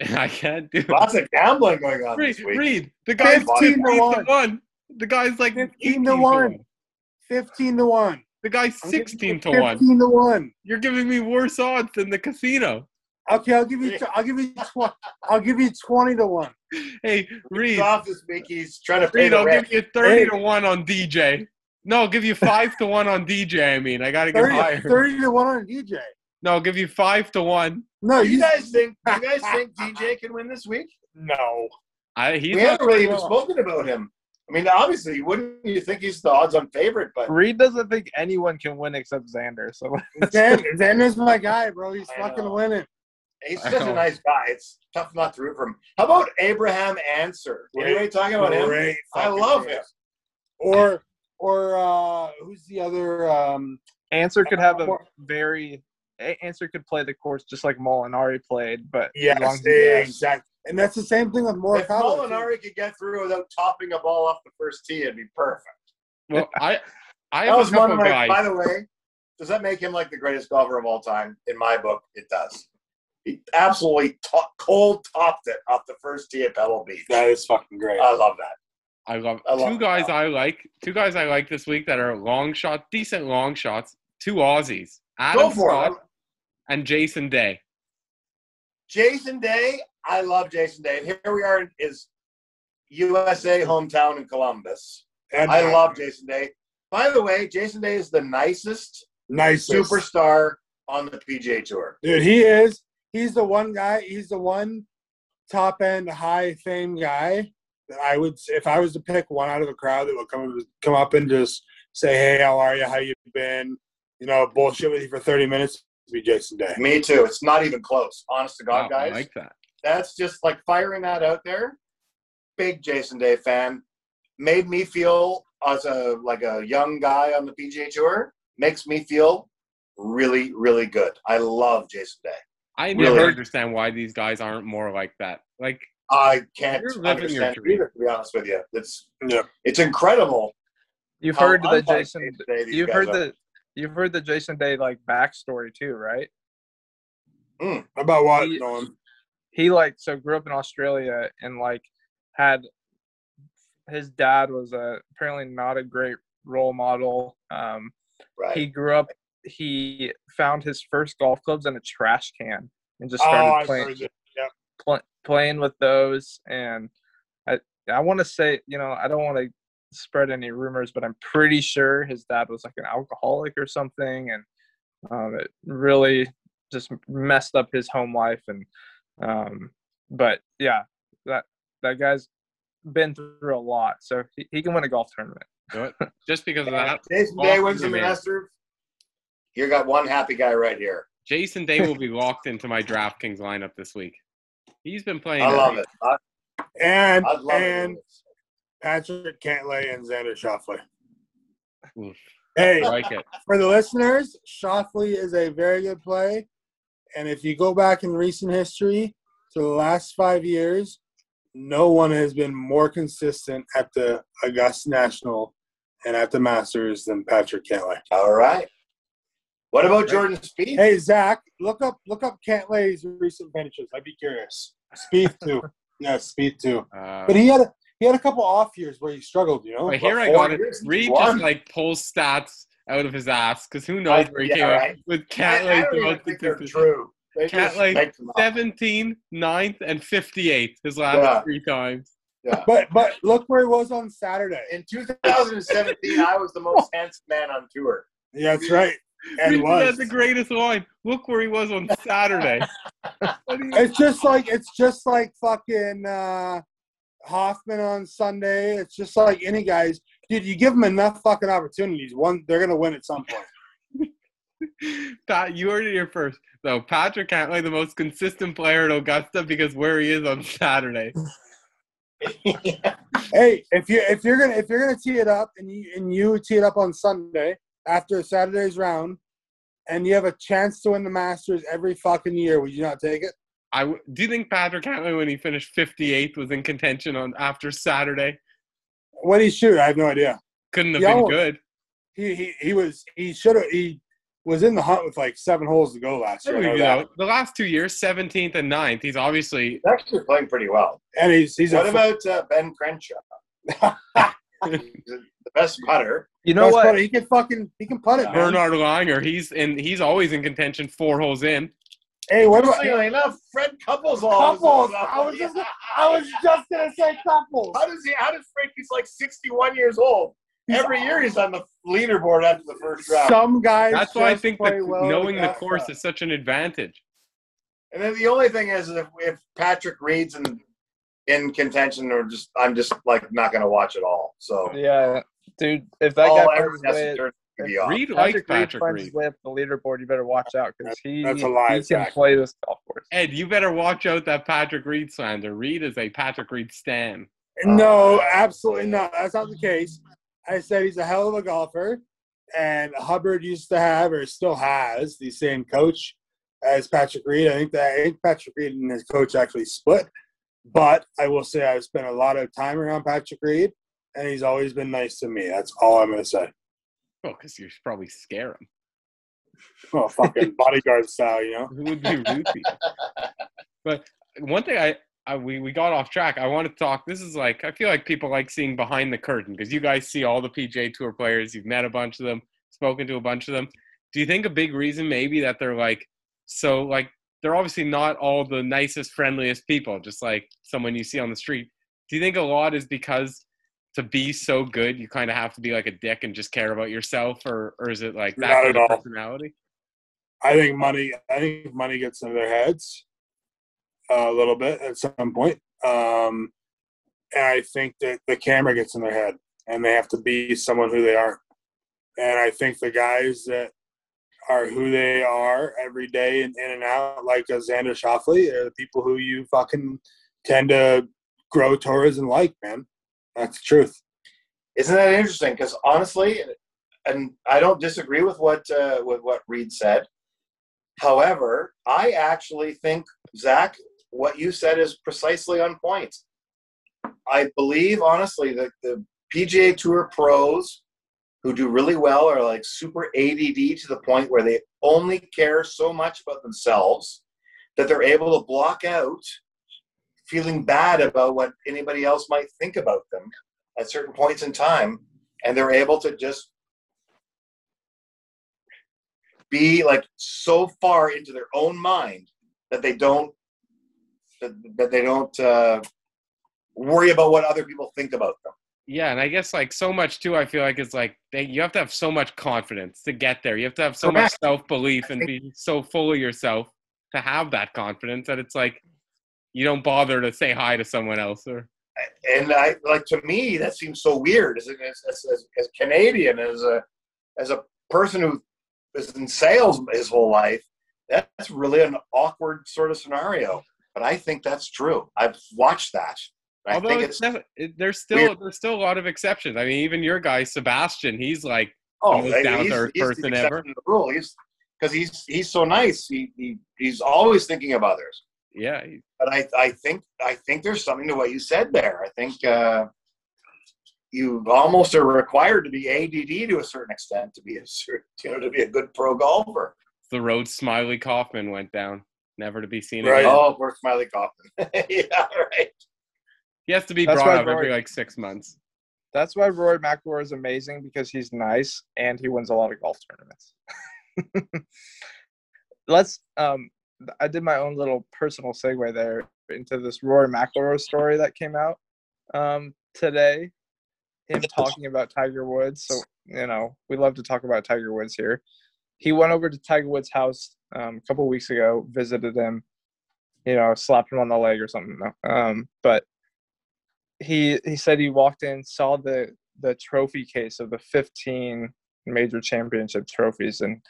it. I can't do it. Lots of gambling going on Reid, this week. Reid, the guy's 15 15 to to one. one. The guy's like 15 18 to one. Fifteen to one. The guy's I'm 16 you to one. Fifteen to one. You're giving me worse odds than the casino. Okay, I'll give you. I'll give you. Tw- I'll give you twenty to one. Hey, Reid, He's off this week. He's trying to pay Reid, the I'll rent. give you 30 Hey. to 1 on DJ. No, I'll give you 5 to 1 on DJ. I mean, I got to get 30, higher. 30 to one on DJ. No, I'll give you 5 to 1. No, you you guys think? You guys think DJ can win this week? no. I, he's we not, haven't really even spoken about him. I mean, obviously, wouldn't you think he's the odds-on favorite? But Reid doesn't think anyone can win except Xander. So Zen, Zen is my guy, bro. He's I fucking know. winning. he's I such a nice guy. It's tough not to root for him. How about Abraham Ancer? Anybody talking about him? I love him. Or or uh, who's the other? Um, Ancer could have a very Ancer could play the course just like Molinari played, but as yes, long as exactly. And that's the same thing with If Morikawa. too. Molinari could get through without topping a ball off the first tee, it'd be perfect. Well, I I That have was a one of my. guys. By the way, does that make him like the greatest golfer of all time? In my book, it does. He absolutely to- cold topped it off the first tee at Pebble Beach. That is fucking great. I love that. I love I love two guys I like. Two guys I like this week that are long shot, decent long shots. Two Aussies, Adam Go for Scott it. and Jason Day. Jason Day, I love Jason Day. And here we are in his USA hometown in Columbus. And I love Jason Day. By the way, Jason Day is the nicest nice superstar on the PGA Tour. Dude, he is. He's the one guy. He's the one top end, high fame guy that I would, if I was to pick one out of the crowd that would come come up and just say, "Hey, how are you? How you been?" You know, bullshit with you for thirty minutes. Be Jason Day. Me too. It's not even close. Honest to God, Wow, I guys. like that. That's just like firing that out there. Big Jason Day fan. Made me feel as a like a young guy on the PGA Tour. Makes me feel really, really good. I love Jason Day. I Really? never understand why these guys aren't more like that. Like I can't You're your understand either, to be honest with you. It's Yeah. it's incrable. You've heard the Jason. Jason Day You've heard are. the. You've heard the Jason Day like backstory too, right? Hmm. About what? He- Nolan? He like so grew up in Australia and like had his dad was a apparently not a great role model. Um, Right. he grew up. He found his first golf clubs in a trash can and just Oh, started I've playing heard that. pl- playing with those. And I I want to say you know I don't want to spread any rumors, but I'm pretty sure his dad was like an alcoholic or something, and um, it really just messed up his home life. And um, but yeah, that that guy's been through a lot, so he, he can win a golf tournament. do it. just because of that, Jason Day Awesome wins the. Masters. You got one happy guy right here. Jason Day will be locked into my DraftKings lineup this week. He's been playing. I love it. I, And I'd love and it. Patrick Cantlay and Xander Schauffele. Oof. Hey, I like it. for the listeners, Schauffele is a very good play. And if you go back in recent history to the last five years, no one has been more consistent at the Augusta National and at the Masters than Patrick Cantlay. All right. What about Jordan Spieth? Hey Zach, look up look up Cantlay's recent finishes. I'd be curious. Speed too. yeah, speed too. Uh, But he had a he had a couple off years where he struggled, you know. But here I got it. years Reid just like pulls stats out of his ass because who knows I- where he yeah, came right. up with I, I don't even think they're true. They Cat like make them up. 17, 9th, and 58 his last Yeah. three times. Yeah. But but look where he was on Saturday. In 2017, I was the most handsome man on tour. Yeah, that's right. And Reid was. had the greatest line. Look where he was on Saturday. What do you- It's just like it's just like fucking uh, Hoffman on Sunday. It's just like any guys, dude. You give them enough fucking opportunities, one they're gonna win at some point. Pat, you heard it here first. So Patrick Cantlay, the most consistent player at Augusta because where he is on Saturday. Hey, if you if you're gonna if you're gonna tee it up and you and you tee it up on Sunday after Saturday's round, and you have a chance to win the Masters every fucking year, would you not take it? I w- do you think Patrick Cantlay, when he finished 58th, was in contention on after Saturday? What did he shoot? I have no idea. Couldn't have Yeah, been well, good. He he he was he should have he was in the hunt with like seven holes to go last year. I know You that. know, the last two years, 17th and 9th, he's obviously He's actually playing pretty well. And he's he's What a about uh, Ben Crenshaw? The best putter. You know Best what? putter. He can fucking he can putt it. man. Bernard Langer. He's in. He's always in contention. Four holes in. Hey, what about Interestingly enough, Fred Couples. couples? I was just I was just gonna say couples. How does he? How does Frank? He's like 61 years old. Every year he's on the leaderboard after the first round. Some guys. That's why I think play that well knowing the course us. is such an advantage. And then the only thing is, if, if Patrick Reed's in in contention, or just I'm just like not going to watch it all. So Yeah, dude. If that all guy everyone finds way, to turn the off. Reid likes Patrick Reed Patrick Reed. way up the leaderboard, you better watch out because he That's a lie, he can Zach. play this golf course. Ed, you better watch out that Patrick Reed slander. Reid is a Patrick Reed stan. No, oh. absolutely not. That's not the case. I said he's a hell of a golfer, and Hubbard used to have or still has the same coach as Patrick Reed. I think that I think Patrick Reed and his coach actually split, but I will say I've spent a lot of time around Patrick Reed, and he's always been nice to me. That's all I'm gonna say. Oh, well, because you should probably scare him. Well, oh, fucking bodyguard style, you know. Who would be rude? But one thing I, I we, we got off track. I want to talk. This is like I feel like people like seeing behind the curtain because you guys see all the PGA Tour players. You've met a bunch of them, spoken to a bunch of them. Do you think a big reason maybe that they're like so like they're obviously not all the nicest, friendliest people, just like someone you see on the street. Do you think a lot is because to be so good, you kind of have to be like a dick and just care about yourself, or or is it like that Not at all. personality? I think money. I think money gets into their heads a little bit at some point, um, and I think that the camera gets in their head, and they have to be someone who they aren't. And I think the guys that are who they are every day and in and out, like a Xander Schauffele, are the people who you fucking tend to grow towards and like, man. That's the truth. Isn't that interesting? Because honestly, and I don't disagree with what uh, with what Reid said. However, I actually think Zach, what you said is precisely on point. I believe honestly that the PGA Tour pros who do really well are like super ADD to the point where they only care so much about themselves that they're able to block out feeling bad about what anybody else might think about them at certain points in time and they're able to just be like so far into their own mind that they don't that, that they don't uh, worry about what other people think about them Yeah, and I guess like so much too. I feel like it's like they, you have to have so much confidence to get there. You have to have so much self belief and be so full of yourself to have that confidence that it's like you don't bother to say hi to someone else or and I like to me that seems so weird as, as, as, as, Canadian as a as a person who is in sales his whole life that's really an awkward sort of scenario but I think that's true I've watched that I Although think it's it's it, there's still weird. there's still a lot of exceptions. I mean, even your guy Sebastian, he's like oh most down-to-earth he's the person ever. to rule he's because he's he's so nice he, he he's always thinking of others yeah, but I, I think I think there's something to what you said there. I think uh, you almost are required to be ADD to a certain extent to be a you know to be a good pro golfer. the road Smylie Kaufman went down, never to be seen Right. again. Oh, poor Smylie Kaufman. yeah, right. He has to be That's brought why up every like six months. That's why Rory McIlroy is amazing because he's nice and he wins a lot of golf tournaments. Let's. Um, I did my own little personal segue there into this Rory McIlroy story that came out um, today. Him talking about Tiger Woods. So you know we love to talk about Tiger Woods here. He went over to Tiger Woods' house um, a couple weeks ago, visited him. You know, slapped him on the leg or something. Um, but he he said he walked in, saw the the trophy case of the 15 major championship trophies, and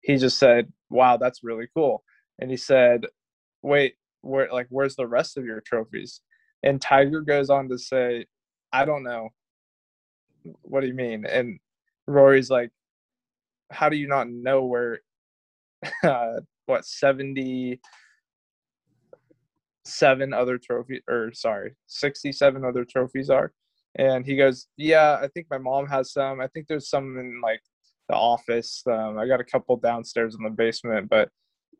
he just said, "Wow, that's really cool." And he said, "Wait, where like where's the rest of your trophies?" And Tiger goes on to say, "I don't know." What do you mean? And Rory's like, "How do you not know where? Uh, what 70?" seven other trophies or sorry 67 other trophies are and he goes yeah i think my mom has some i think there's some in like the office um, i got a couple downstairs in the basement but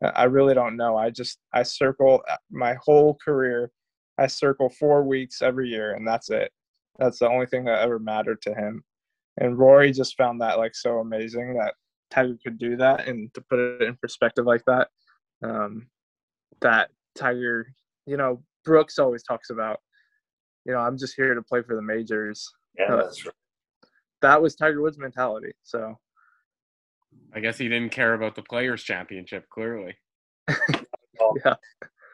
I- really don't know i just i circle uh, my whole career i circle four weeks every year and that's it that's the only thing that ever mattered to him and rory just found that like so amazing that tiger could do that and to put it in perspective like that um, that tiger you know, Brooks always talks about, you know, I'm just here to play for the majors. Yeah, Uh, that's right. That was Tiger Woods' mentality. So I guess he didn't care about the Players Championship. Clearly, yeah,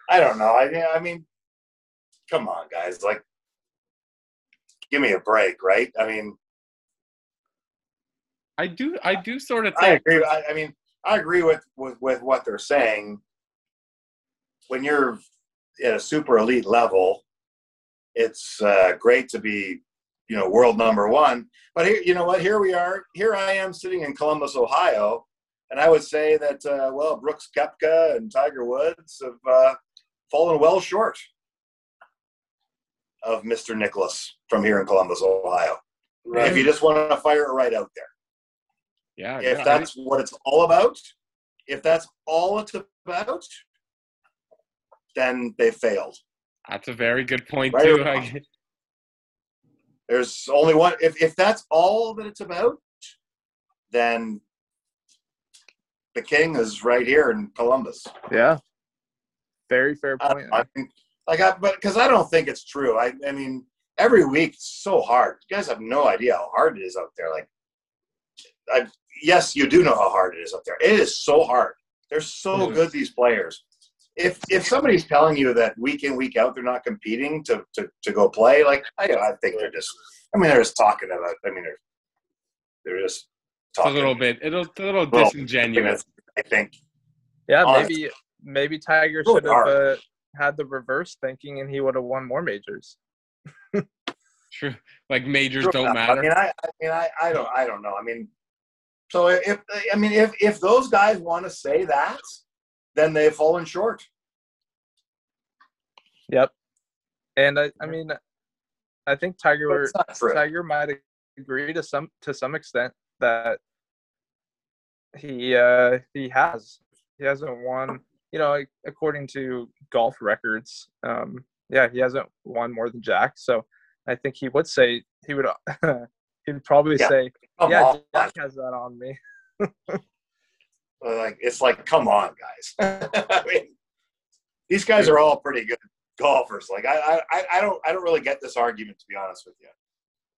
I don't know. I I mean, come on, guys. Like, give me a break, right? I mean, I do. I do sort of I agree. I, I mean, I agree with, with with what they're saying. When you're at a super elite level, it's uh, great to be you know, world number one. But here, you know what? Here we are. Here I am sitting in Columbus, Ohio, and I would say that uh, well, Brooks Koepka and Tiger Woods have uh, fallen well short of Mr. Nicklaus from here in Columbus, Ohio. If you just want to fire it right out there, Yeah, if yeah, I that's what it's all about, if that's all it's about, then they failed. That's a very good point Right too. I, There's only one. If if that's all that it's about, then the king is right here in Columbus. Yeah. Very fair point. I mean, like, I, but because I don't think it's true. I, I mean, every week it's so hard. You guys have no idea how hard it is out there. Like, I, yes, you do know how hard it is out there. It is so hard. They're so Mhm. good. These players. If if somebody's telling you that week in week out they're not competing to to, to go play, like I, I think they're just. I mean, they're just talking about. I mean, they're they're just it's a little bit, it'll, a little disingenuous. I think. yeah, honestly. maybe maybe Tiger should have uh, had the reverse thinking and he would have won more majors. True. Like majors True don't enough. matter. I mean, I, I mean, I, I don't, I don't know. I mean, so if I mean, if if those guys want to say that, then they've fallen short. Yep. And I, I mean, I think Tiger it's not true. Tiger might agree to some to some extent that he uh he has he hasn't won you know according to golf records um yeah he hasn't won more than Jack so I think he would say he would he'd probably Yeah. say Come yeah on, Jack has that on me like it's like, come on, guys. I mean, these guys are all pretty good golfers. Like, I, I, I don't, I don't really get this argument to be honest with you.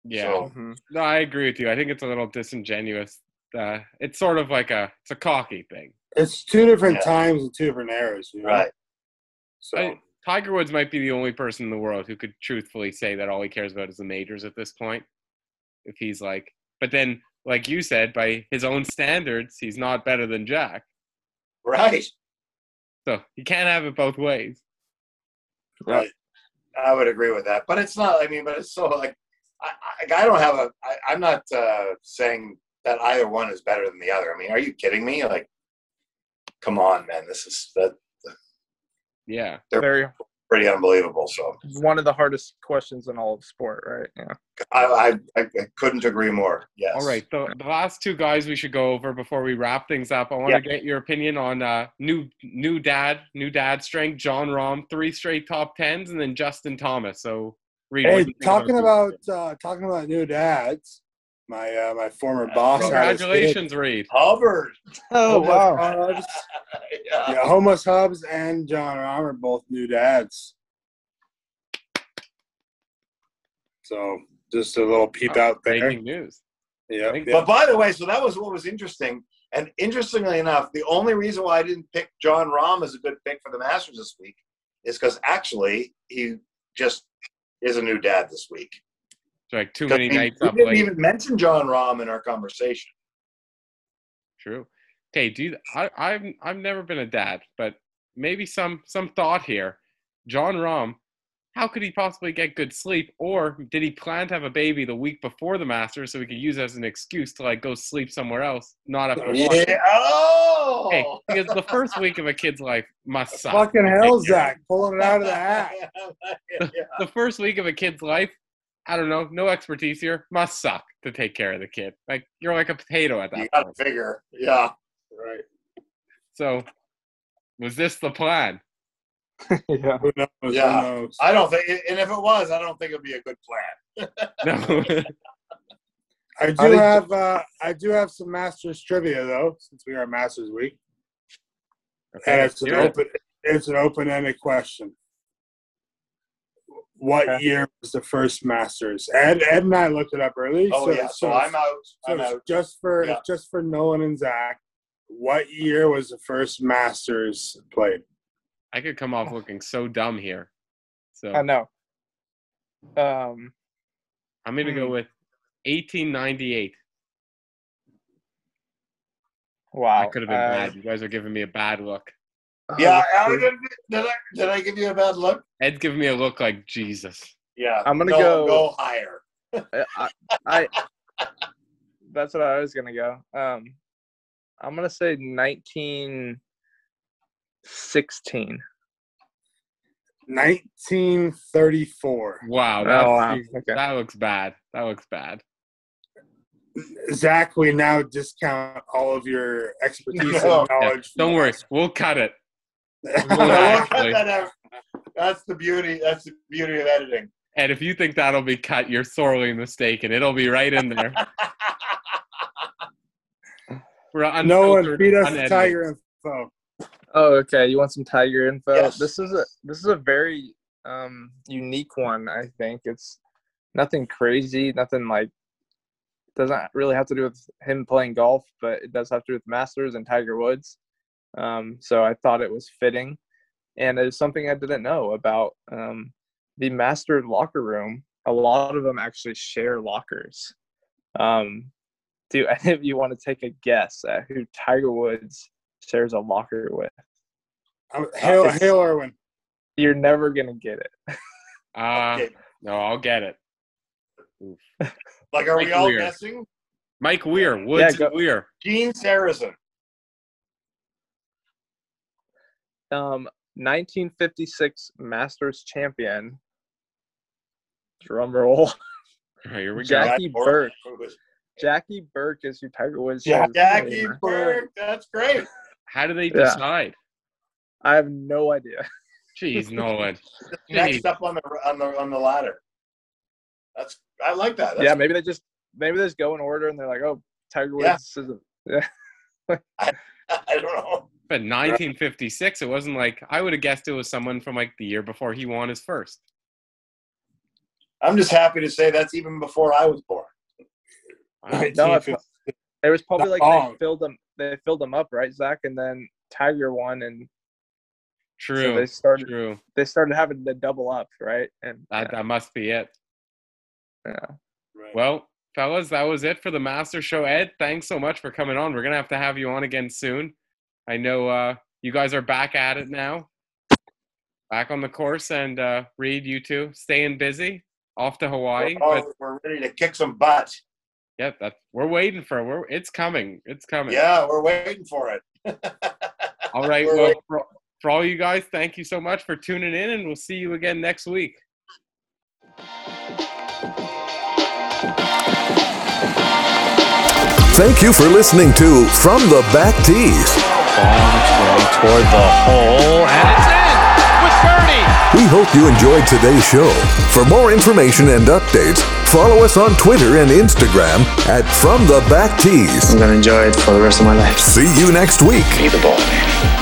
yeah. So- Mhm. No, I agree with you. I think it's a little disingenuous. Uh, it's sort of like a it's a cocky thing. It's two different Yeah. times and two different eras. You know? Right. So I- Tiger Woods might be the only person in the world who could truthfully say that all he cares about is the majors at this point. If he's like, but then, like you said, by his own standards, he's not better than Jack. Right. So you can't have it both ways. Right. I would agree with that, but it's not. I mean, but it's so like I, I, I don't have a. I, I'm not uh, saying that either one is better than the other. I mean, are you kidding me? Like, come on, man. This is that Yeah. They're- very pretty unbelievable. So one of the hardest questions in all of sport right yeah I, I, I I couldn't agree more. Yes. All right. The, the last two guys we should go over before we wrap things up. I want Yeah. to get your opinion on uh, new new dad, new dad strength, Jon Rahm three straight top tens, and then Justin Thomas. So, Reid, what hey, talking these about uh, talking about new dads, my uh, my former boss. had his kid. congratulations, Reed. Hubbard. oh Homeless Hubs, yeah. yeah, Homos Hubs and Jon Rahm are both new dads. So just a little peep out there. Breaking news. Yeah, Thank- yeah. But by the way, so that was what was interesting. And interestingly enough, the only reason why I didn't pick Jon Rahm as a good pick for the Masters this week is because actually he just is a new dad this week. It's like too many we, nights we up didn't late. even mention Jon Rahm in our conversation. True. Okay, do you, I, I've I've never been a dad, but maybe some some thought here. Jon Rahm, how could he possibly get good sleep, or did he plan to have a baby the week before the Masters so he could use it as an excuse to like go sleep somewhere else, not after watching? Yeah. Oh. Hey, because the first week of a kid's life must suck. Fucking hell, take care of. Zach, pulling it out of the hat. yeah. The first week of a kid's life, I don't know, no expertise here, must suck to take care of the kid. Like you're like a potato at that. You got to point. figure. Yeah. Right. So, was this the plan? yeah Who knows? Yeah. Who knows? I don't think, and if it was, I don't think it'd be a good plan. No. I I do think- have uh, I do have some Masters trivia though, since we are Masters week, and okay, it's an hear it. open it's an open ended question. What Okay. year was the first Masters? Ed Ed and I looked it up early. Oh so, yeah. So, so I'm out. So I'm out. just for Yeah. just for Nolan and Zach. What year was the first Masters played? I could come off looking so dumb here. So I know um I'm gonna go Hmm. with 1898. wow That could have been uh, bad. You guys are giving me a bad look. Yeah. I, did, did I did I give you a bad look? Ed giving me a look like Jesus. Yeah. I'm gonna no, go- go higher. I, I, I that's what I was gonna go. Um, I'm gonna say 1916. 1934. Wow, Oh wow. Okay. that looks bad. That looks bad. Zach, we now discount all of your expertise No. and Yeah, knowledge. don't worry, we'll cut it. We'll Actually. cut that out. That's the beauty. That's the beauty of editing. And if you think that'll be cut, you're sorely mistaken. It'll be right in there. We're no one unfiltered, feed us unedited. tiger info. Oh, okay. You want some tiger info? Yes. This is a this is a very um unique one. I think it's nothing crazy, nothing like doesn't really have to do with him playing golf, but it does have to do with Masters and Tiger Woods. Um, so I thought it was fitting, and it's something I didn't know about um, the Masters locker room. A lot of them actually share lockers. Um, do any of you want to take a guess at who Tiger Woods shares a locker with? Um, Hale, it's- Hale, Irwin. You're never gonna get it. Uh, Okay. no, I'll get it. Like, are we all Weir. guessing? Mike Weir, Woods go- Weir. Gene Sarazen. Um, 1956 Masters champion. Drum roll. All right, here we go. Jackie Or- Burke. Jackie Burke is who Tiger Woods. Ja- shares a Jackie name. Burke. That's great. How do they Yeah. decide? I have no idea. Jeez, Nolan. Next up on the on the on the ladder. That's I like that. That's, yeah, maybe they just maybe they just go in order and they're like, oh, Tiger Yeah. Woods is I don't know. But 1956, it wasn't like I would have guessed it was someone from like the year before he won his first. I'm just happy to say that's even before I was born. No, 1950. it was probably Not like long. they filled them they filled them up, right, Zach? And then Tiger won and so True. they started True. they started having the double up, right? And That, that must be it. yeah. Right. Well, fellas, that was it for the Master Show. Ed, thanks so much for coming on. We're gonna have to have you on again soon. I know uh, you guys are back at it now, back on the course, and uh, Reid, you two, staying busy. Off to Hawaii, We're, all- but we're ready to kick some butt. yeah, that we're waiting for. We're it's coming. It's coming. Yeah, we're waiting for it. All right. We're Well, for, for all you guys, thank you so much for tuning in, and we'll see you again next week. Thank you for listening to From the Back Tees. Long way toward the hole, and it's in with birdie. We hope you enjoyed today's show. For more information and updates, follow us on Twitter and Instagram at From the Back Tees. I'm gonna enjoy it for the rest of my life. See you next week. Be the ball man.